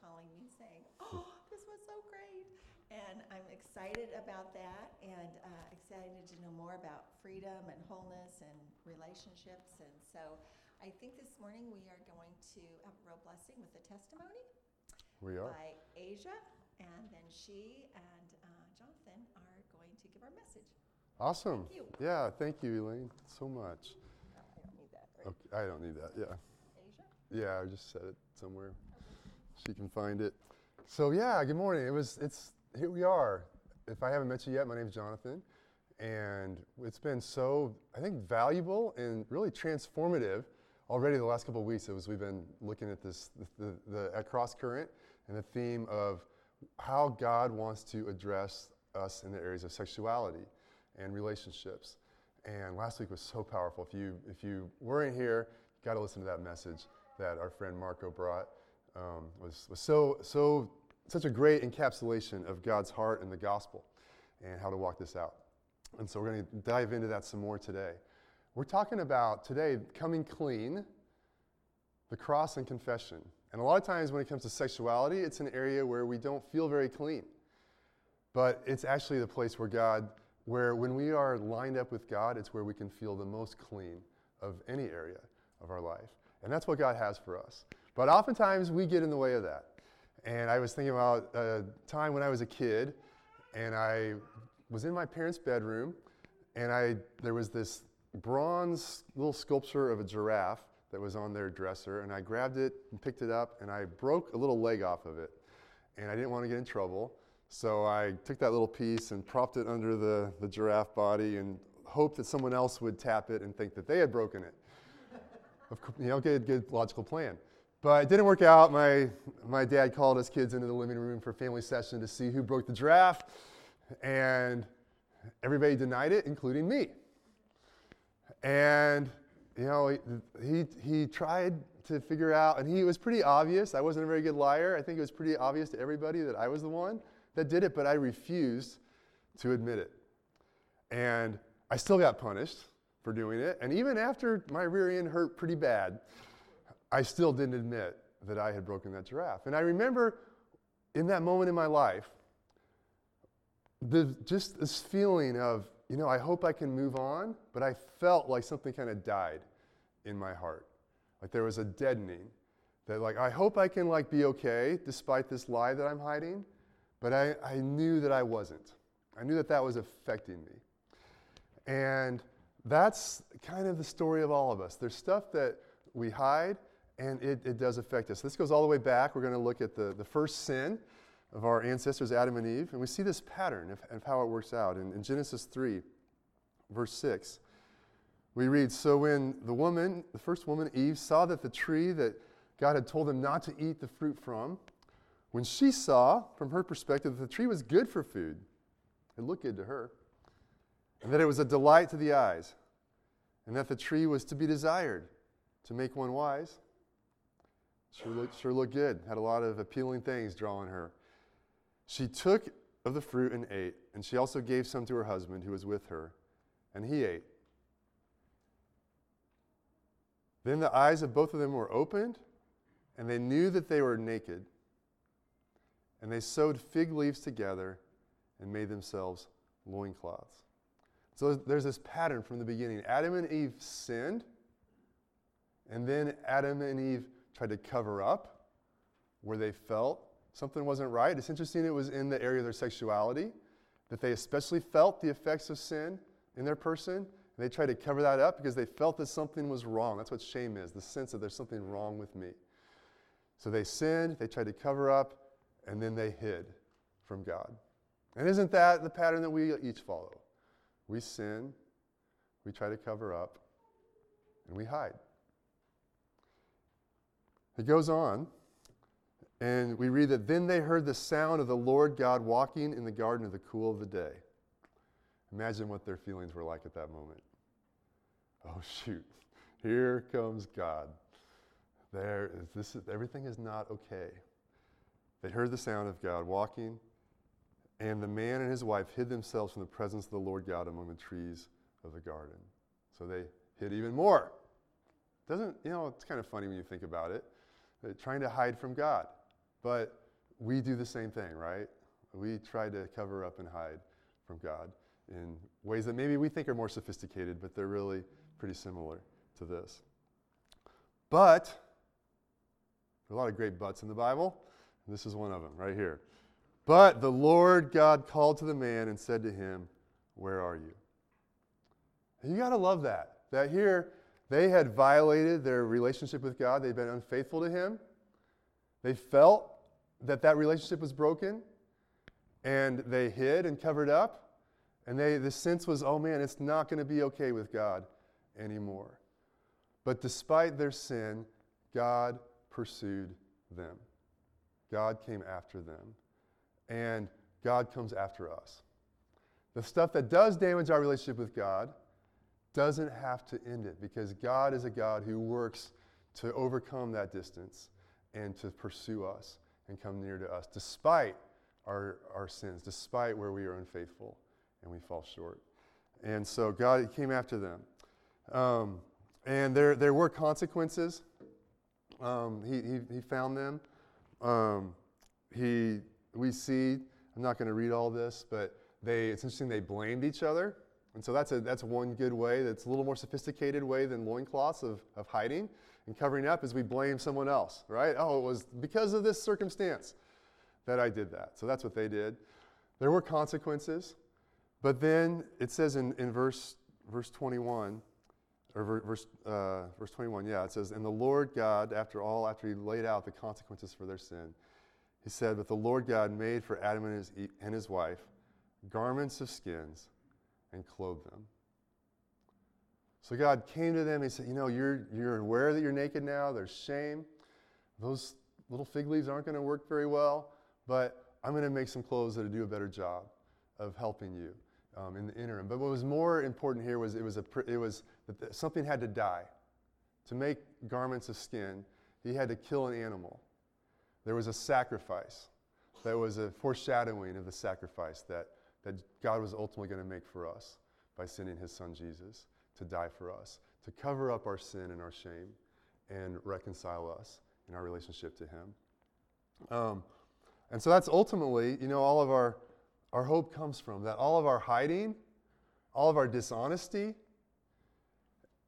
calling me saying, "Oh, this was so great," and I'm excited about that, and uh, excited to know more about freedom and wholeness and relationships. And so, I think this morning we are going to have a real blessing with a testimony We are. by Aja, and then she and uh, Jonathan are going to give our message. Awesome. Thank you. Yeah, thank you, Elaine, so much. Oh, I don't need that, right? Okay, I don't need that. Yeah. Aja? Yeah, I just set it somewhere. She can find it. So yeah, good morning. It was it's here we are. If I haven't met you yet, my name is Jonathan, and it's been so I think valuable and really transformative already the last couple of weeks as we've been looking at this the, the, the cross current and the theme of how God wants to address us in the areas of sexuality and relationships. And last week was so powerful. If you if you weren't here, you got to listen to that message that our friend Marco brought. Um, was was so so such a great encapsulation of God's heart and the gospel, and how to walk this out. And so we're going to dive into that some more today. We're talking about today coming clean, the cross and confession. And a lot of times when it comes to sexuality, it's an area where we don't feel very clean. But it's actually the place where God, where when we are lined up with God, it's where we can feel the most clean of any area of our life. And that's what God has for us. But oftentimes we get in the way of that. And I was thinking about a time when I was a kid and I was in my parents' bedroom and I there was this bronze little sculpture of a giraffe that was on their dresser and I grabbed it and picked it up and I broke a little leg off of it. And I didn't want to get in trouble. So I took that little piece and propped it under the, the giraffe body and hoped that someone else would tap it and think that they had broken it. Of you know, good, good logical plan. But it didn't work out. My, my dad called us kids into the living room for a family session to see who broke the draft, and everybody denied it, including me. And, you know, he, he tried to figure out, and he was pretty obvious. I wasn't a very good liar. I think it was pretty obvious to everybody that I was the one that did it, but I refused to admit it. And I still got punished for doing it. And even after my rear end hurt pretty bad, I still didn't admit that I had broken that giraffe. And I remember in that moment in my life, the, just this feeling of, you know, I hope I can move on, but I felt like something kind of died in my heart. Like there was a deadening that like, I hope I can like be okay despite this lie that I'm hiding, but I, I knew that I wasn't. I knew that that was affecting me. And that's kind of the story of all of us. There's stuff that we hide, and it, it does affect us. This goes all the way back. We're going to look at the, the first sin of our ancestors, Adam and Eve, and we see this pattern of, of how it works out. In, in Genesis 3, verse 6, we read So when the woman, the first woman, Eve, saw that the tree that God had told them not to eat the fruit from, when she saw, from her perspective, that the tree was good for food, it looked good to her, and that it was a delight to the eyes, and that the tree was to be desired to make one wise. Sure looked, sure looked good, had a lot of appealing things drawing her. She took of the fruit and ate, and she also gave some to her husband who was with her, and he ate. Then the eyes of both of them were opened, and they knew that they were naked. And they sewed fig leaves together and made themselves loincloths. So there's this pattern from the beginning. Adam and Eve sinned, and then Adam and Eve tried to cover up where they felt something wasn't right. It's interesting it was in the area of their sexuality that they especially felt the effects of sin in their person. And they tried to cover that up because they felt that something was wrong. That's what shame is the sense that there's something wrong with me. So they sinned, they tried to cover up, and then they hid from God. And isn't that the pattern that we each follow? We sin, we try to cover up, and we hide. It goes on, and we read that then they heard the sound of the Lord God walking in the garden of the cool of the day. Imagine what their feelings were like at that moment. Oh, shoot, here comes God. There, this is, everything is not okay. They heard the sound of God walking, and the man and his wife hid themselves from the presence of the Lord God among the trees of the garden. So they hid even more. Doesn't, you know, it's kind of funny when you think about it. They're trying to hide from God. But we do the same thing, right? We try to cover up and hide from God in ways that maybe we think are more sophisticated, but they're really pretty similar to this. But, there are a lot of great buts in the Bible. This is one of them right here. But the Lord God called to the man and said to him, Where are you? You got to love that. That here, they had violated their relationship with God, they'd been unfaithful to Him. They felt that that relationship was broken, and they hid and covered up. And they, the sense was, oh man, it's not going to be okay with God anymore. But despite their sin, God pursued them. God came after them. And God comes after us. The stuff that does damage our relationship with God doesn't have to end it because God is a God who works to overcome that distance and to pursue us and come near to us despite our, our sins, despite where we are unfaithful and we fall short. And so God came after them. Um, and there, there were consequences. Um, he, he, he, found them. Um, he, we see, I'm not going to read all this, but they, it's interesting, they blamed each other. And so that's, a, that's one good way, that's a little more sophisticated way than loincloths of, of hiding and covering up is we blame someone else, right? Oh, it was because of this circumstance that I did that. So that's what they did. There were consequences. But then it says in, in verse, verse 21, or verse, uh, verse 21, yeah, it says, And the Lord God, after all, after he laid out the consequences for their sin, he said, But the Lord God made for Adam and his, and his wife garments of skins and clothed them. So God came to them. He said, You know, you're, you're aware that you're naked now. There's shame. Those little fig leaves aren't going to work very well, but I'm going to make some clothes that will do a better job of helping you um, in the interim. But what was more important here was it was, a, it was that something had to die. To make garments of skin, he had to kill an animal. There was a sacrifice. That was a foreshadowing of the sacrifice that, that God was ultimately going to make for us by sending his son Jesus to die for us, to cover up our sin and our shame and reconcile us in our relationship to him. Um, and so that's ultimately, you know, all of our, our hope comes from that all of our hiding, all of our dishonesty,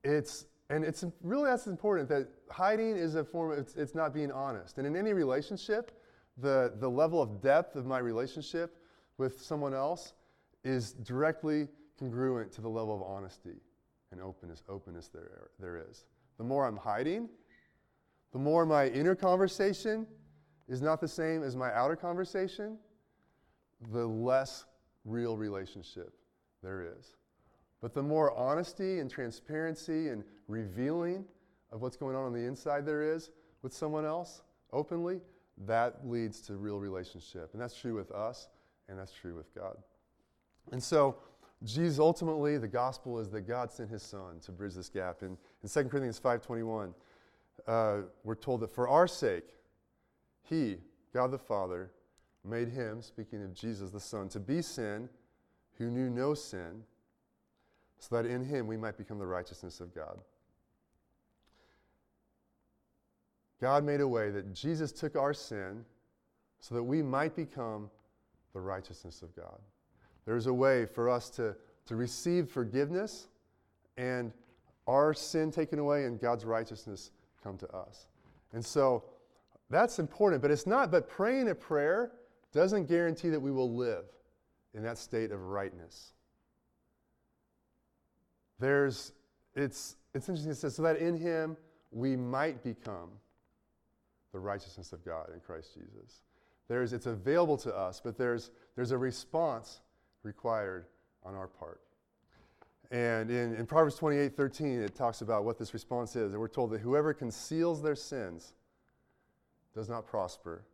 it's, and it's really that's important that hiding is a form of, it's, it's not being honest. And in any relationship, the, the level of depth of my relationship with someone else is directly congruent to the level of honesty and openness, openness there, there is. The more I'm hiding, the more my inner conversation is not the same as my outer conversation, the less real relationship there is. But the more honesty and transparency and revealing of what's going on on the inside there is with someone else openly, that leads to real relationship. And that's true with us, and that's true with God. And so, Jesus ultimately, the gospel is that God sent his son to bridge this gap. In, in 2 Corinthians 5.21, uh, we're told that for our sake, he, God the Father, made him, speaking of Jesus the Son, to be sin who knew no sin, so that in him we might become the righteousness of God. God made a way that Jesus took our sin so that we might become the righteousness of God. There's a way for us to, to receive forgiveness and our sin taken away and God's righteousness come to us. And so that's important, but it's not, but praying a prayer doesn't guarantee that we will live in that state of rightness. There's, it's, it's interesting, it says, so that in him we might become the righteousness of God in Christ Jesus. There's, it's available to us, but there's, there's a response required on our part. And in, in Proverbs 28 13, it talks about what this response is. And we're told that whoever conceals their sins does not prosper,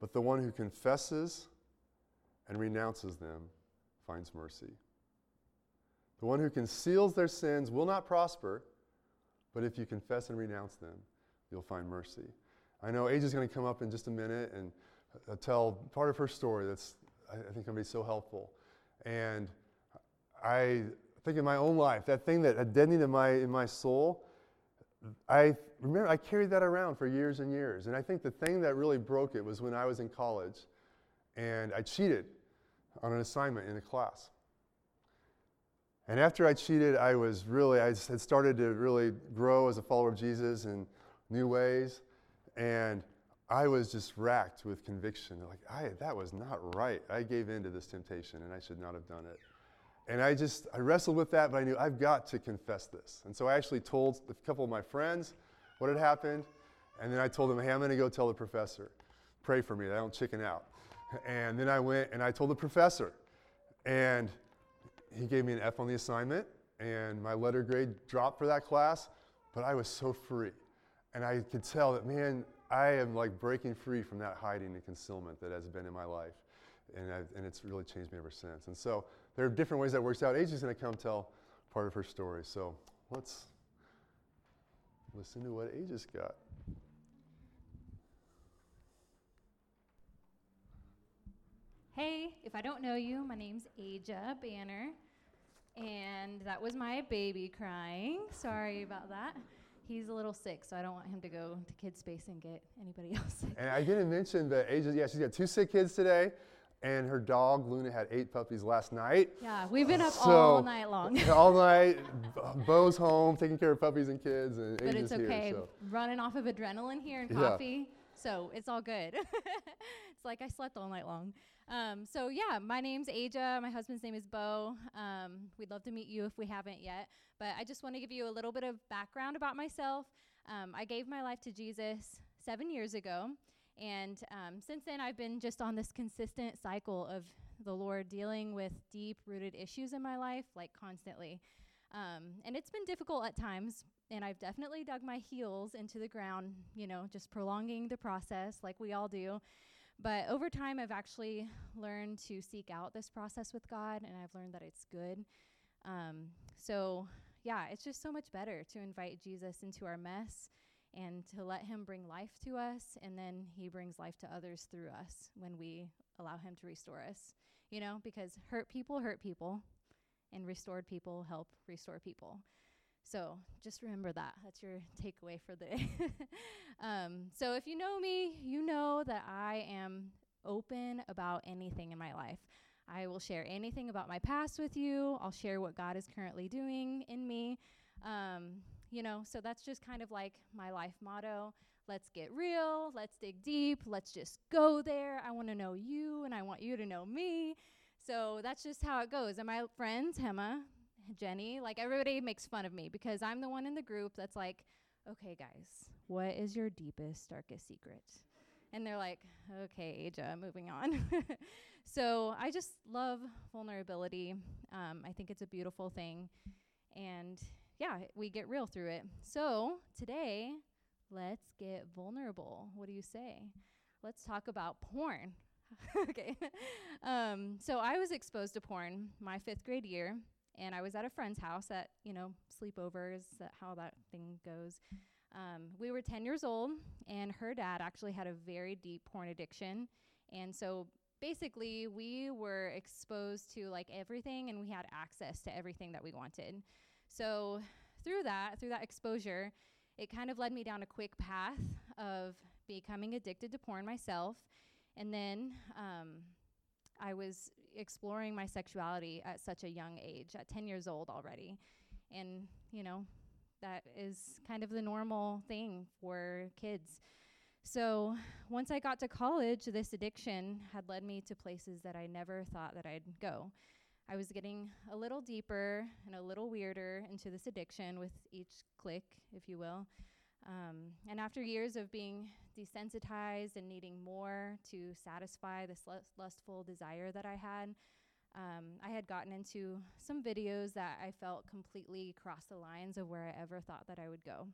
but the one who confesses and renounces them finds mercy. The one who conceals their sins will not prosper, but if you confess and renounce them, you'll find mercy. I know Aja is going to come up in just a minute and uh, tell part of her story that's I think going to be so helpful. And I think in my own life, that thing that a deadening in my, in my soul, I remember I carried that around for years and years. And I think the thing that really broke it was when I was in college and I cheated on an assignment in a class. And after I cheated, I was really, I had started to really grow as a follower of Jesus in new ways. And I was just racked with conviction. Like, I, that was not right. I gave in to this temptation and I should not have done it. And I just, I wrestled with that, but I knew I've got to confess this. And so I actually told a couple of my friends what had happened. And then I told them, hey, I'm going to go tell the professor. Pray for me I don't chicken out. And then I went and I told the professor. And he gave me an F on the assignment, and my letter grade dropped for that class, but I was so free. And I could tell that, man, I am like breaking free from that hiding and concealment that has been in my life. And, I've, and it's really changed me ever since. And so there are different ways that works out. Aja's going to come tell part of her story. So let's listen to what Aja's got. Hey, if I don't know you, my name's Aja Banner, and that was my baby crying. Sorry about that. He's a little sick, so I don't want him to go to kids space and get anybody else sick. And I didn't mention that Aja, yeah, she's got two sick kids today, and her dog Luna had eight puppies last night. Yeah, we've been up So, all night long. all night. Bo's home taking care of puppies and kids, and but it's okay. here. So. Running off of adrenaline here and Yeah. coffee, so it's all good. it's like I slept all night long. Um, so yeah, my name's Aja. My husband's name is Bo. Um, we'd love to meet you if we haven't yet. But I just want to give you a little bit of background about myself. Um, I gave my life to Jesus seven years ago, and um, since then I've been just on this consistent cycle of the Lord dealing with deep-rooted issues in my life, like constantly. Um, and it's been difficult at times, and I've definitely dug my heels into the ground, you know, just prolonging the process like we all do. But over time, I've actually learned to seek out this process with God, and I've learned that it's good. Um, so, yeah, it's just so much better to invite Jesus into our mess and to let Him bring life to us, and then He brings life to others through us when we allow Him to restore us. You know, because hurt people hurt people, and restored people help restore people. So just remember that. That's your takeaway for the day. um, so if you know me, you know that I am open about anything in my life. I will share anything about my past with you. I'll share what God is currently doing in me. Um, you know, so that's just kind of like my life motto. Let's get real. Let's dig deep. Let's just go there. I want to know you, and I want you to know me. So that's just how it goes. And my friends, Hema, Jenny, like everybody makes fun of me because I'm the one in the group that's like, okay, guys, what is your deepest, darkest secret? And they're like, okay, Aja, moving on. so I just love vulnerability. Um, I think it's a beautiful thing. And yeah, we get real through it. So today, let's get vulnerable. What do you say? Let's talk about porn. okay. um, so I was exposed to porn my fifth grade year and I was at a friend's house at, you know, sleepovers, that how that thing goes. Um, we were 10 years old, and her dad actually had a very deep porn addiction. And so basically, we were exposed to like everything, and we had access to everything that we wanted. So through that, through that exposure, it kind of led me down a quick path of becoming addicted to porn myself. And then um, I was exploring my sexuality at such a young age, at 10 years old already. And, you know, that is kind of the normal thing for kids. So once I got to college, this addiction had led me to places that I never thought that I'd go. I was getting a little deeper and a little weirder into this addiction with each click, if you will. Um, and after years of being desensitized and needing more to satisfy this lust- lustful desire that I had, um, I had gotten into some videos that I felt completely crossed the lines of where I ever thought that I would go.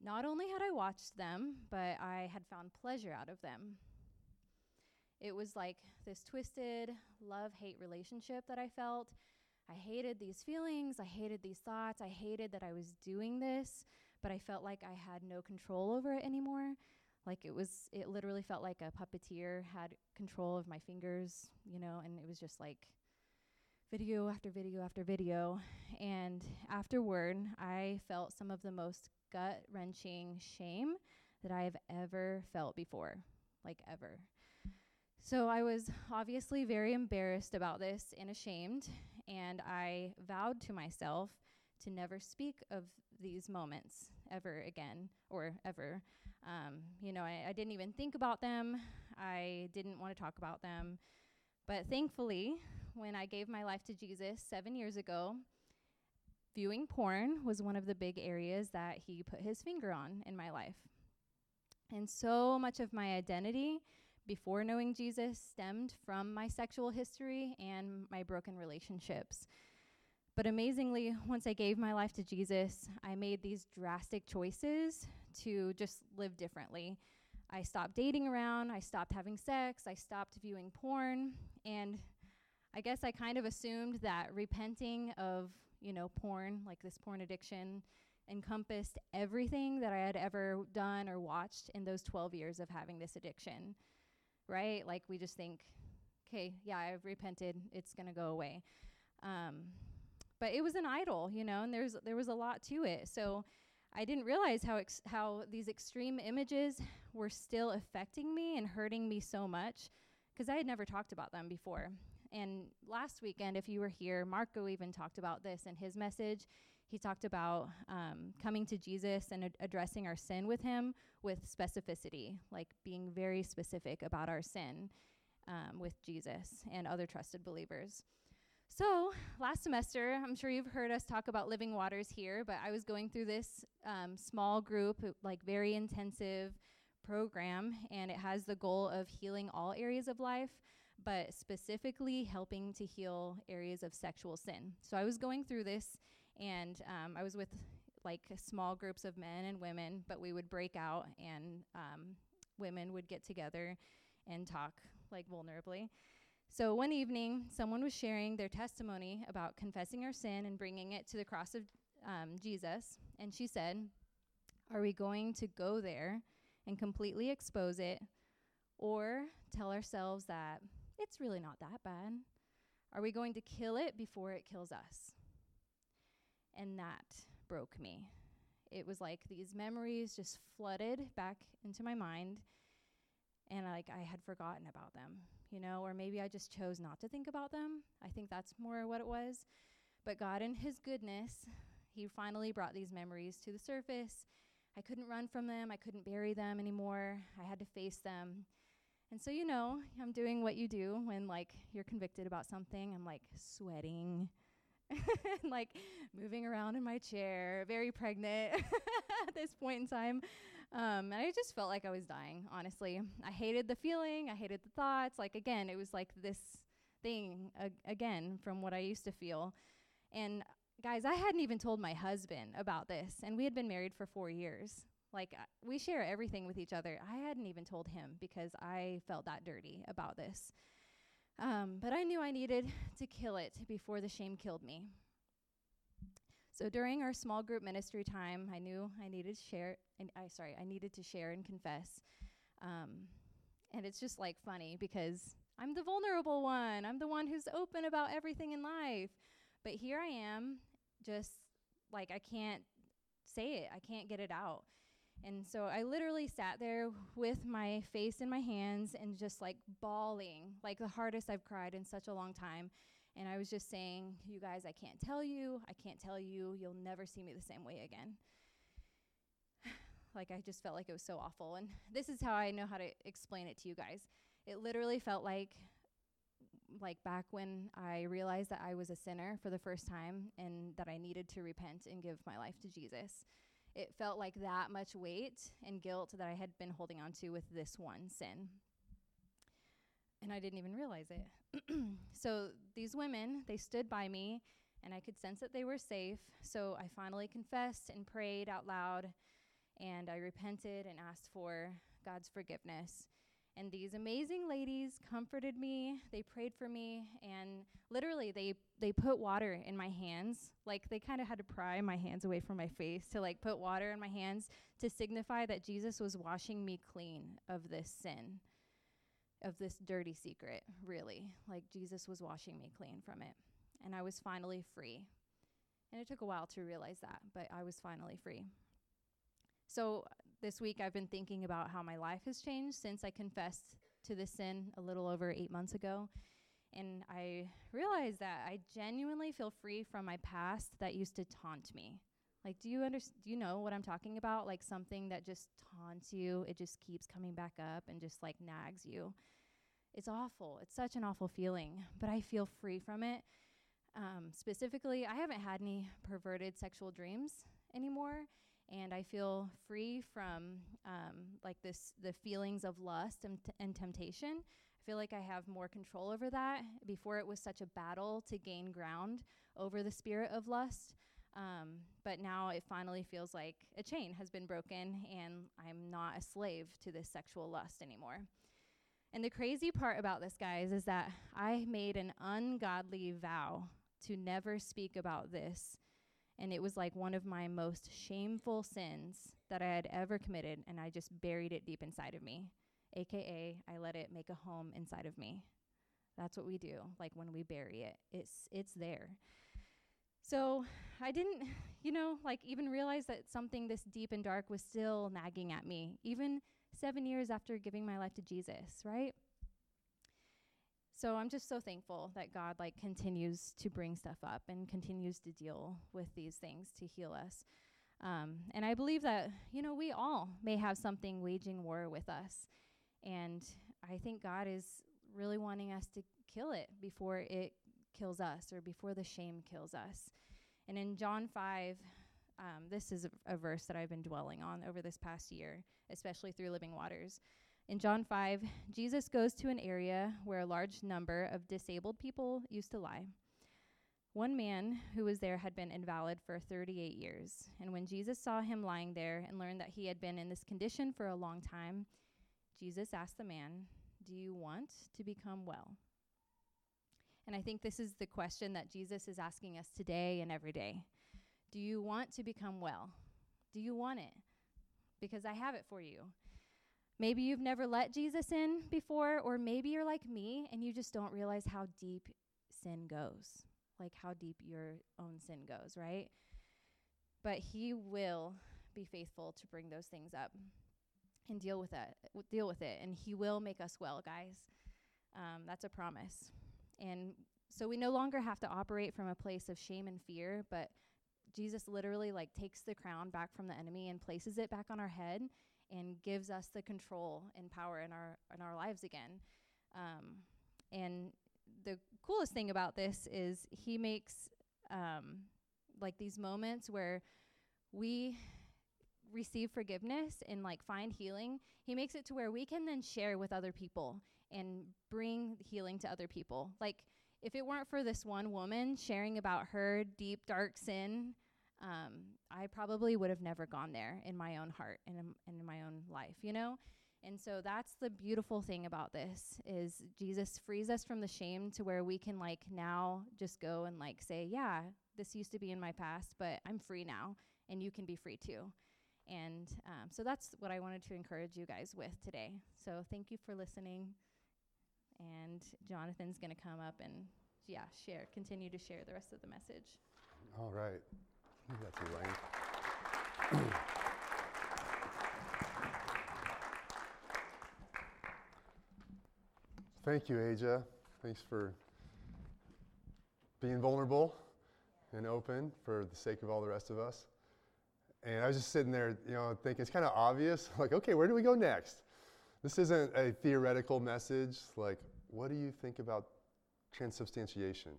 Not only had I watched them, but I had found pleasure out of them. It was like this twisted love hate relationship that I felt. I hated these feelings, I hated these thoughts, I hated that I was doing this, but I felt like I had no control over it anymore. Like it was, it literally felt like a puppeteer had control of my fingers, you know, and it was just like video after video after video. And afterward, I felt some of the most gut wrenching shame that I have ever felt before, like ever. So I was obviously very embarrassed about this and ashamed, and I vowed to myself to never speak of these moments ever again or ever. Um, you know, I, I didn't even think about them, I didn't want to talk about them. But thankfully, when I gave my life to Jesus seven years ago, viewing porn was one of the big areas that he put his finger on in my life. And so much of my identity before knowing Jesus stemmed from my sexual history and my broken relationships. But amazingly, once I gave my life to Jesus, I made these drastic choices to just live differently. I stopped dating around, I stopped having sex, I stopped viewing porn, and I guess I kind of assumed that repenting of, you know, porn, like this porn addiction, encompassed everything that I had ever done or watched in those 12 years of having this addiction, right? Like we just think, okay, yeah, I've repented, it's gonna go away. Um, but it was an idol, you know, and there's there was a lot to it. So I didn't realize how ex- how these extreme images were still affecting me and hurting me so much because I had never talked about them before. And last weekend, if you were here, Marco even talked about this in his message. He talked about um, coming to Jesus and ad- addressing our sin with Him with specificity, like being very specific about our sin um, with Jesus and other trusted believers. So, last semester, I'm sure you've heard us talk about living waters here, but I was going through this um, small group, like very intensive program, and it has the goal of healing all areas of life, but specifically helping to heal areas of sexual sin. So, I was going through this, and um, I was with like small groups of men and women, but we would break out, and um, women would get together and talk like vulnerably. So one evening, someone was sharing their testimony about confessing our sin and bringing it to the cross of um, Jesus. And she said, Are we going to go there and completely expose it or tell ourselves that it's really not that bad? Are we going to kill it before it kills us? And that broke me. It was like these memories just flooded back into my mind, and like I had forgotten about them you know, or maybe I just chose not to think about them. I think that's more what it was. But God, in His goodness, He finally brought these memories to the surface. I couldn't run from them, I couldn't bury them anymore. I had to face them. And so, you know, I'm doing what you do when, like, you're convicted about something. I'm, like, sweating, and, like, moving around in my chair, very pregnant at this point in time. Um, and I just felt like I was dying, honestly. I hated the feeling, I hated the thoughts. Like, again, it was like this thing ag- again from what I used to feel. And guys, I hadn't even told my husband about this, and we had been married for four years. Like, uh, we share everything with each other. I hadn't even told him because I felt that dirty about this. Um, but I knew I needed to kill it before the shame killed me. So during our small group ministry time, I knew I needed to share, and I sorry, I needed to share and confess. Um, and it's just like funny because I'm the vulnerable one. I'm the one who's open about everything in life. But here I am, just like I can't say it. I can't get it out. And so I literally sat there with my face in my hands and just like bawling, like the hardest I've cried in such a long time. And I was just saying, You guys, I can't tell you. I can't tell you. You'll never see me the same way again. like, I just felt like it was so awful. And this is how I know how to explain it to you guys. It literally felt like, like back when I realized that I was a sinner for the first time and that I needed to repent and give my life to Jesus. It felt like that much weight and guilt that I had been holding on to with this one sin. And I didn't even realize it. so these women, they stood by me, and I could sense that they were safe. So I finally confessed and prayed out loud, and I repented and asked for God's forgiveness. And these amazing ladies comforted me. They prayed for me, and literally, they they put water in my hands. Like they kind of had to pry my hands away from my face to like put water in my hands to signify that Jesus was washing me clean of this sin of this dirty secret, really. Like Jesus was washing me clean from it. and I was finally free. And it took a while to realize that, but I was finally free. So this week I've been thinking about how my life has changed since I confessed to this sin a little over eight months ago. And I realized that I genuinely feel free from my past that used to taunt me. Like, do you understand? Do you know what I'm talking about? Like something that just taunts you, it just keeps coming back up and just like nags you. It's awful. It's such an awful feeling, but I feel free from it. Um, specifically, I haven't had any perverted sexual dreams anymore, and I feel free from um, like this the feelings of lust and, t- and temptation. I feel like I have more control over that. Before, it was such a battle to gain ground over the spirit of lust. Um, but now it finally feels like a chain has been broken and I'm not a slave to this sexual lust anymore. And the crazy part about this, guys, is that I made an ungodly vow to never speak about this. And it was like one of my most shameful sins that I had ever committed, and I just buried it deep inside of me. AKA, I let it make a home inside of me. That's what we do. Like when we bury it, it's it's there. So I didn't, you know, like even realize that something this deep and dark was still nagging at me, even seven years after giving my life to Jesus, right? So I'm just so thankful that God like continues to bring stuff up and continues to deal with these things to heal us. Um, and I believe that, you know, we all may have something waging war with us. And I think God is really wanting us to kill it before it kills us or before the shame kills us. And in John 5, um, this is a, a, verse that I've been dwelling on over this past year, especially through Living Waters. In John 5, Jesus goes to an area where a large number of disabled people used to lie. One man who was there had been invalid for 38 years, and when Jesus saw him lying there and learned that he had been in this condition for a long time, Jesus asked the man, Do you want to become well? And I think this is the question that Jesus is asking us today and every day. Do you want to become well? Do you want it? Because I have it for you. Maybe you've never let Jesus in before, or maybe you're like me and you just don't realize how deep sin goes, like how deep your own sin goes, right? But He will be faithful to bring those things up and deal with it. Deal with it, and He will make us well, guys. Um, that's a promise. And so we no longer have to operate from a place of shame and fear, but Jesus literally like takes the crown back from the enemy and places it back on our head and gives us the control and power in our in our lives again. Um, and the coolest thing about this is he makes um, like these moments where we receive forgiveness and like find healing. He makes it to where we can then share with other people and bring healing to other people. Like, if it weren't for this one woman sharing about her deep, dark sin, um, I probably would have never gone there in my own heart and in, in my own life, you know? And so that's the beautiful thing about this is Jesus frees us from the shame to where we can like now just go and like say, yeah, this used to be in my past, but I'm free now and you can be free too. And um, so that's what I wanted to encourage you guys with today. So thank you for listening and Jonathan's going to come up and yeah, share, continue to share the rest of the message. All right. That's. Thank you, Aja. Thanks for being vulnerable and open for the sake of all the rest of us. And I was just sitting there, you know, thinking it's kind of obvious. Like, okay, where do we go next? This isn't a theoretical message like, what do you think about transubstantiation?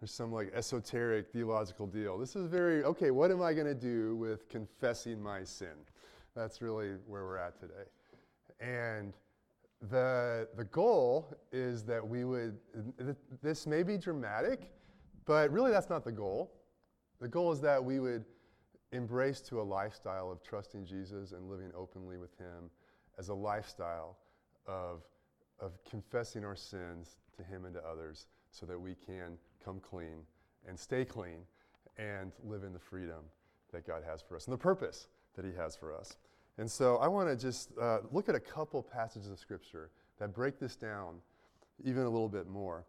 There's some like esoteric theological deal. This is very, okay, what am I going to do with confessing my sin? That's really where we're at today. And the, the goal is that we would, this may be dramatic, but really that's not the goal. The goal is that we would embrace to a lifestyle of trusting Jesus and living openly with Him as a lifestyle of, of confessing our sins to Him and to others so that we can come clean and stay clean and live in the freedom that God has for us and the purpose that He has for us. And so I want to just uh, look at a couple passages of Scripture that break this down even a little bit more.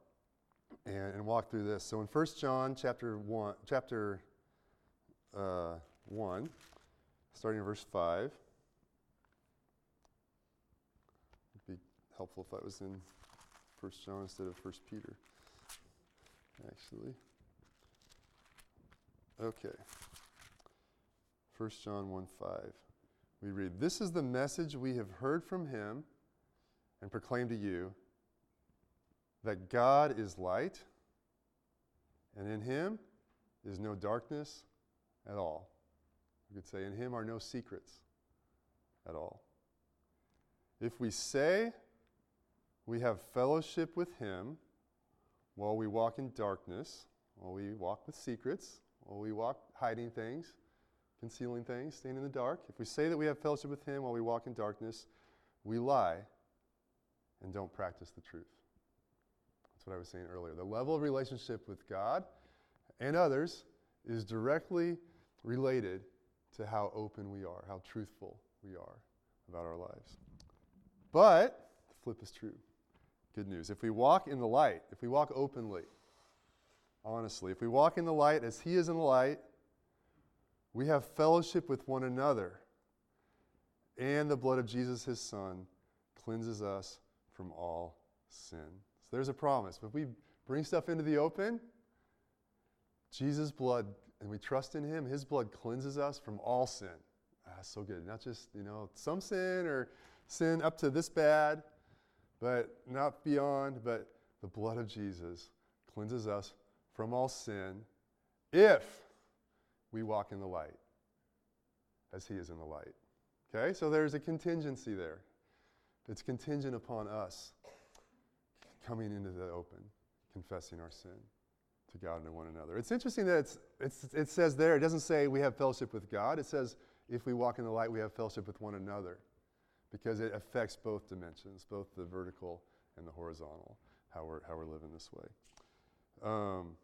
and, and walk through this. So in 1 John chapter 1, chapter uh, 1, starting in verse 5, it'd be helpful if I was in 1 John instead of 1 Peter, actually. Okay. 1 John 1 5. We read, This is the message we have heard from him and proclaim to you that God is light, and in him is no darkness at all. We could say, In him are no secrets at all. If we say we have fellowship with him while we walk in darkness, while we walk with secrets, while we walk hiding things, concealing things, staying in the dark, if we say that we have fellowship with him while we walk in darkness, we lie and don't practice the truth. That's what I was saying earlier. The level of relationship with God and others is directly related to how open we are, how truthful we are about our lives. But the flip is true. Good news. If we walk in the light, if we walk openly, honestly, if we walk in the light as He is in the light, we have fellowship with one another. And the blood of Jesus, His Son, cleanses us from all sin. So there's a promise. If we bring stuff into the open, Jesus' blood, and we trust in Him, His blood cleanses us from all sin. Ah, so good. Not just, you know, some sin or sin up to this bad, but not beyond, but the blood of Jesus cleanses us from all sin if we walk in the light as He is in the light. Okay? So there's a contingency there. It's contingent upon us coming into the open, confessing our sin to God and to one another. It's interesting that it's, it's, it says there, it doesn't say we have fellowship with God. It says if we walk in the light, we have fellowship with one another because it affects both dimensions, both the vertical and the horizontal, how we're, how we're living this way. Um,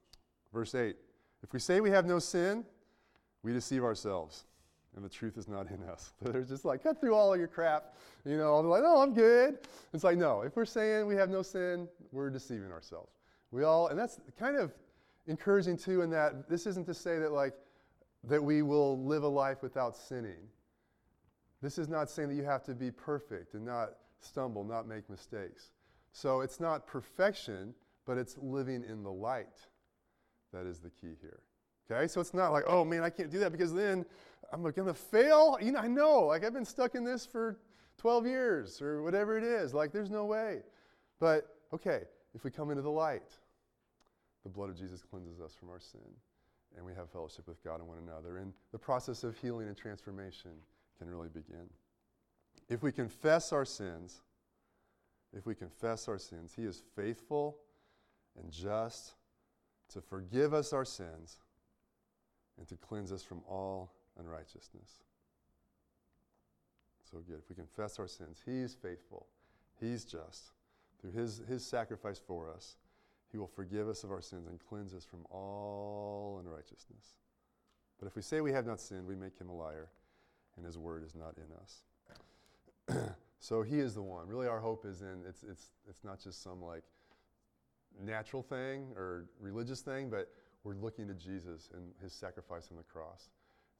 verse 8 If we say we have no sin, we deceive ourselves, and the truth is not in us. They're just like, cut through all of your crap. You know, they're like, oh, I'm good. It's like, no, if we're saying we have no sin, we're deceiving ourselves. We all, and that's kind of encouraging too, in that this isn't to say that, like, that we will live a life without sinning. This is not saying that you have to be perfect and not stumble, not make mistakes. So it's not perfection, but it's living in the light that is the key here. Okay, so it's not like, oh man, I can't do that because then I'm to fail. You know, I know, like I've been stuck in this for 12 years or whatever it is. Like, there's no way. But okay, if we come into the light, the blood of Jesus cleanses us from our sin, and we have fellowship with God and one another. And the process of healing and transformation can really begin. If we confess our sins, if we confess our sins, He is faithful and just to forgive us our sins and to cleanse us from all unrighteousness. So good. If we confess our sins, He's faithful, He's just. Through His, his sacrifice for us, He will forgive us of our sins and cleanse us from all unrighteousness. But if we say we have not sinned, we make Him a liar, and His word is not in us. so He is the one. Really, our hope is in it's, it's, it's not just some like natural thing or religious thing, but we're looking to Jesus and his sacrifice on the cross,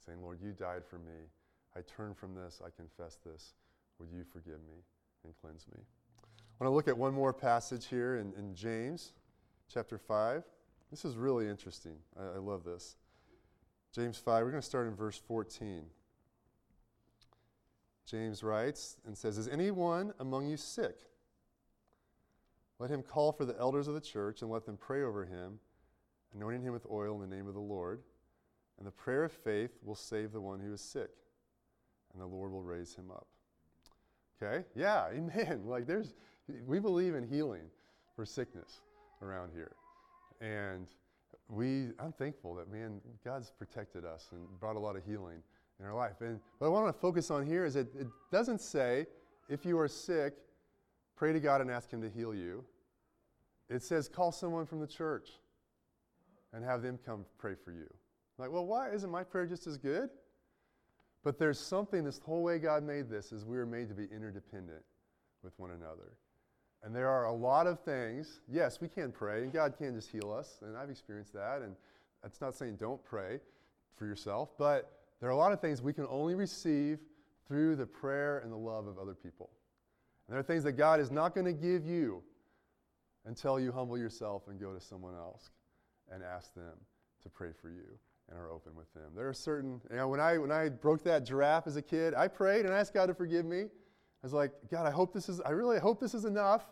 saying, Lord, you died for me. I turn from this. I confess this. Would you forgive me and cleanse me? I want to look at one more passage here in, in James chapter 5. This is really interesting. I, I love this. James 5, we're going to start in verse 14. James writes and says, Is anyone among you sick? Let him call for the elders of the church and let them pray over him, anointing him with oil in the name of the Lord. And the prayer of faith will save the one who is sick, and the Lord will raise him up. Okay? Yeah, amen. Like there's we believe in healing for sickness around here. And we I'm thankful that man God's protected us and brought a lot of healing in our life. And what I want to focus on here is that it doesn't say if you are sick, pray to God and ask him to heal you. It says call someone from the church and have them come pray for you. Like, well, why isn't my prayer just as good? But there's something, this whole way God made this is we are made to be interdependent with one another. And there are a lot of things. Yes, we can pray, and God can just heal us, and I've experienced that. And that's not saying don't pray for yourself, but there are a lot of things we can only receive through the prayer and the love of other people. And there are things that God is not going to give you until you humble yourself and go to someone else and ask them to pray for you and are open with them. There are certain, you know, when I, when I broke that giraffe as a kid, I prayed and asked God to forgive me. I was like, God, I hope this is, I really hope this is enough.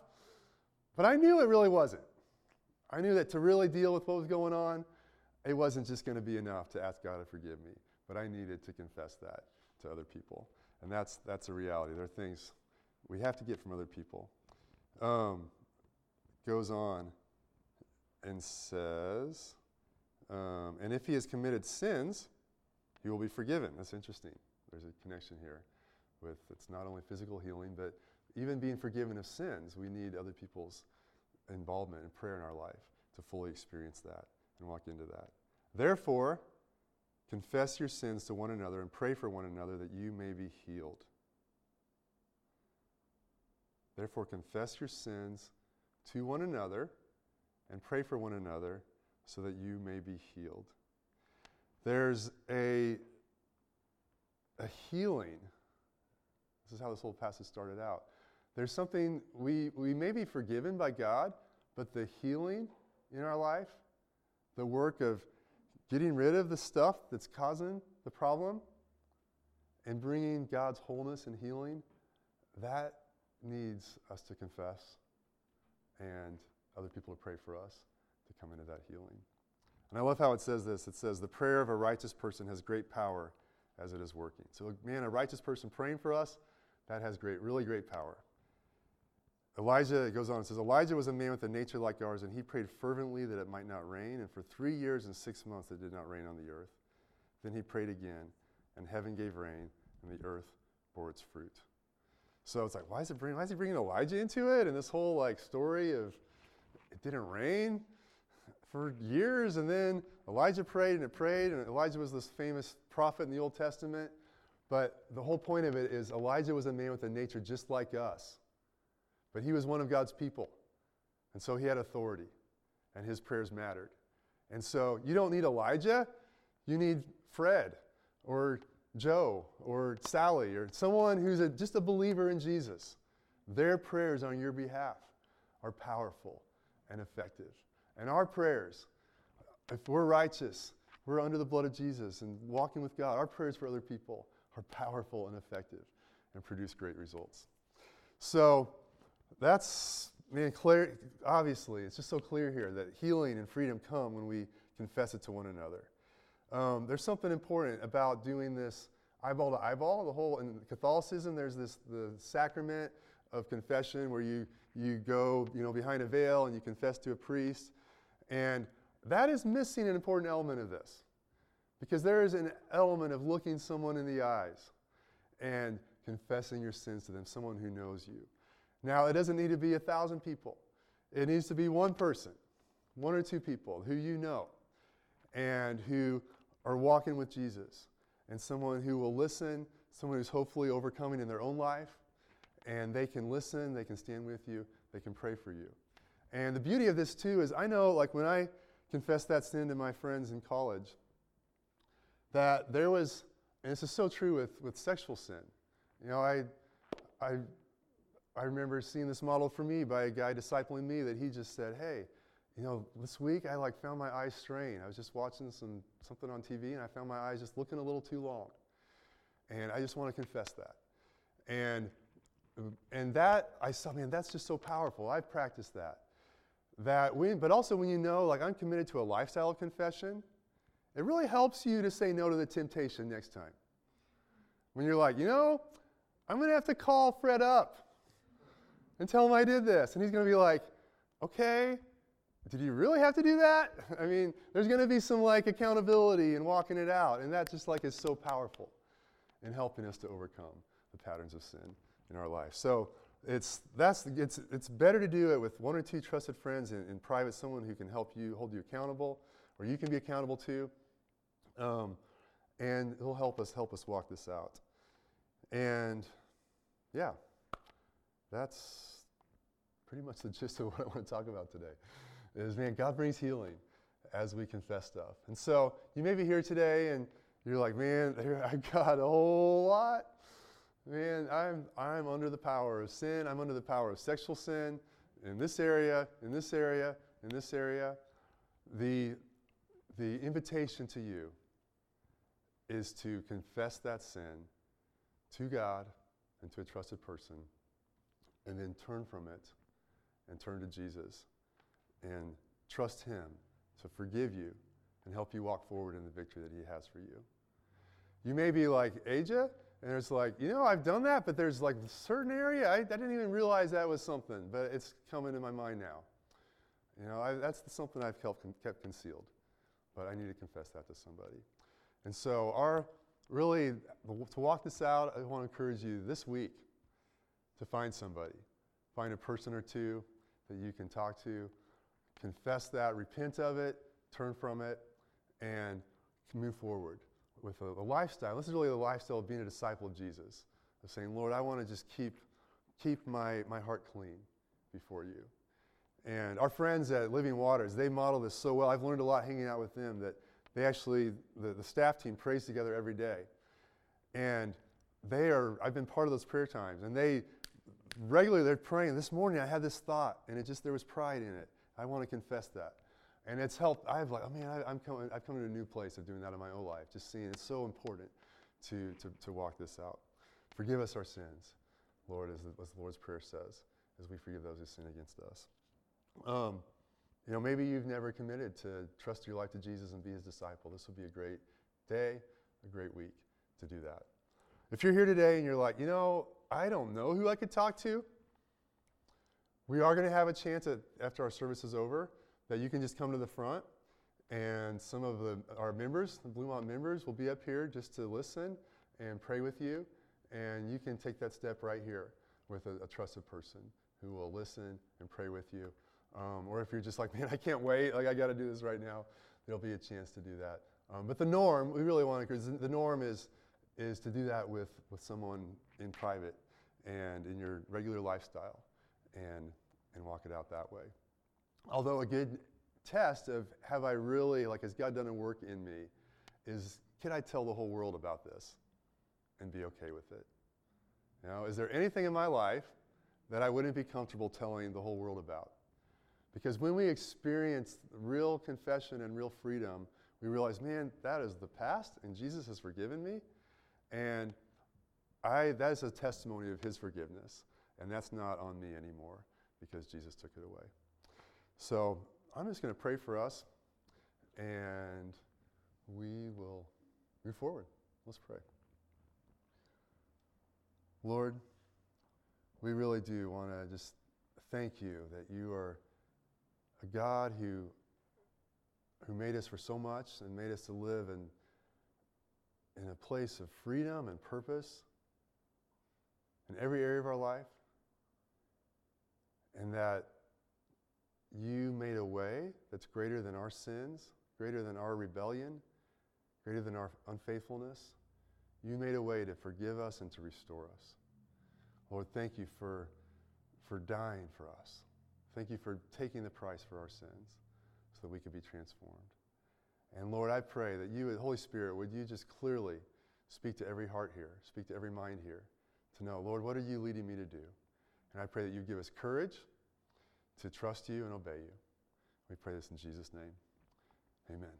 But I knew it really wasn't. I knew that to really deal with what was going on, it wasn't just going to be enough to ask God to forgive me, but I needed to confess that to other people. And that's, that's a reality. There are things we have to get from other people. Um, goes on and says, um, and if he has committed sins, he will be forgiven. That's interesting. There's a connection here with it's not only physical healing, but even being forgiven of sins. We need other people's involvement and prayer in our life to fully experience that and walk into that. Therefore, confess your sins to one another and pray for one another that you may be healed. Therefore, confess your sins to one another and pray for one another so that you may be healed. There's a, a healing. This is how this whole passage started out. There's something we, we may be forgiven by God, but the healing in our life, the work of getting rid of the stuff that's causing the problem and bringing God's wholeness and healing, that needs us to confess and other people to pray for us to come into that healing. And I love how it says this it says, The prayer of a righteous person has great power as it is working. So, man, a righteous person praying for us, that has great, really great power. Elijah, it goes on, it says, Elijah was a man with a nature like ours, and he prayed fervently that it might not rain, and for three years and six months it did not rain on the earth. Then he prayed again, and heaven gave rain, and the earth bore its fruit. So it's like, why is, it why is he bringing Elijah into it? And this whole like story of it didn't rain for years, and then Elijah prayed and it prayed, and Elijah was this famous prophet in the Old Testament. But the whole point of it is Elijah was a man with a nature just like us. But he was one of God's people. And so he had authority, and his prayers mattered. And so you don't need Elijah, you need Fred or Joe or Sally or someone who's a, just a believer in Jesus, their prayers on your behalf are powerful and effective. And our prayers, if we're righteous, we're under the blood of Jesus and walking with God, our prayers for other people are powerful and effective and produce great results. So that's, man, clear, obviously, it's just so clear here that healing and freedom come when we confess it to one another. Um, there's something important about doing this eyeball to eyeball. The whole in Catholicism, there's this the sacrament of confession where you you go you know behind a veil and you confess to a priest, and that is missing an important element of this, because there is an element of looking someone in the eyes and confessing your sins to them, someone who knows you. Now, it doesn't need to be a thousand people. It needs to be one person, one or two people who you know and who are walking with Jesus, and someone who will listen, someone who's hopefully overcoming in their own life, and they can listen, they can stand with you, they can pray for you. And the beauty of this, too, is I know, like, when I confessed that sin to my friends in college, that there was, and this is so true with, with sexual sin. You know, I, I, I remember seeing this model for me by a guy discipling me that he just said, hey, you know, this week I like found my eyes strained. I was just watching some something on TV and I found my eyes just looking a little too long. And I just want to confess that. And and that I saw, man, that's just so powerful. I've practiced that. That we, but also when you know, like I'm committed to a lifestyle of confession, it really helps you to say no to the temptation next time. When you're like, you know, I'm to have to call Fred up and tell him I did this. And he's going to be like, okay, did you really have to do that? I mean, there's going to be some like accountability and walking it out, and that just like is so powerful in helping us to overcome the patterns of sin in our life. So it's that's it's it's better to do it with one or two trusted friends in, in private, someone who can help you hold you accountable, or you can be accountable to, um, and he'll help us help us walk this out. And yeah, that's pretty much the gist of what I want to talk about today. Is man, God brings healing as we confess stuff. And so you may be here today and you're like, man, I got a whole lot. Man, I'm, I'm under the power of sin. I'm under the power of sexual sin in this area, in this area, in this area. The, the invitation to you is to confess that sin to God and to a trusted person, and then turn from it and turn to Jesus and trust Him to forgive you and help you walk forward in the victory that He has for you. You may be like, Aja, and it's like, you know, I've done that, but there's like a certain area, I, I didn't even realize that was something, but it's coming to my mind now. You know, I, that's something I've kept, kept concealed, but I need to confess that to somebody. And so, our really, to walk this out, I want to encourage you this week to find somebody. Find a person or two that you can talk to, confess that, repent of it, turn from it, and move forward with a, a lifestyle. This is really the lifestyle of being a disciple of Jesus, of saying, Lord, I want to just keep, keep my, my heart clean before you. And our friends at Living Waters, they model this so well. I've learned a lot hanging out with them that they actually, the, the staff team prays together every day. And they are, I've been part of those prayer times, and they regularly, they're praying. This morning I had this thought, and it just, there was pride in it. I want to confess that. And it's helped. I've like, oh man, I, am coming, I've come to a new place of doing that in my own life, just seeing it's so important to, to, to walk this out. Forgive us our sins, Lord, as the, as the Lord's Prayer says, as we forgive those who sin against us. Um, you know, maybe you've never committed to trust your life to Jesus and be his disciple. This would be a great day, a great week to do that. If you're here today and you're like, you know, I don't know who I could talk to, we are going to have a chance at, after our service is over that you can just come to the front and some of the, our members, the Bluemont members, will be up here just to listen and pray with you. And you can take that step right here with a, a trusted person who will listen and pray with you. Um, or if you're just like, man, I can't wait, like I got to do this right now, there'll be a chance to do that. Um, but the norm, we really want to, the norm is, is to do that with, with someone in private and in your regular lifestyle and, and walk it out that way. Although a good test of have I really, like, has God done a work in me, is can I tell the whole world about this and be okay with it? You know, is there anything in my life that I wouldn't be comfortable telling the whole world about? Because when we experience real confession and real freedom, we realize, man, that is the past, and Jesus has forgiven me. And I, that is a testimony of his forgiveness. And that's not on me anymore because Jesus took it away. So I'm just going to pray for us, and we will move forward. Let's pray. Lord, we really do want to just thank you that you are a God who, who made us for so much and made us to live in, in a place of freedom and purpose in every area of our life. And that you made a way that's greater than our sins, greater than our rebellion, greater than our unfaithfulness. You made a way to forgive us and to restore us. Lord, thank you for, for dying for us. Thank you for taking the price for our sins so that we could be transformed. And Lord, I pray that you, Holy Spirit, would you just clearly speak to every heart here, speak to every mind here, to know, Lord, what are you leading me to do? And I pray that you give us courage to trust you and obey you. We pray this in Jesus' name. Amen.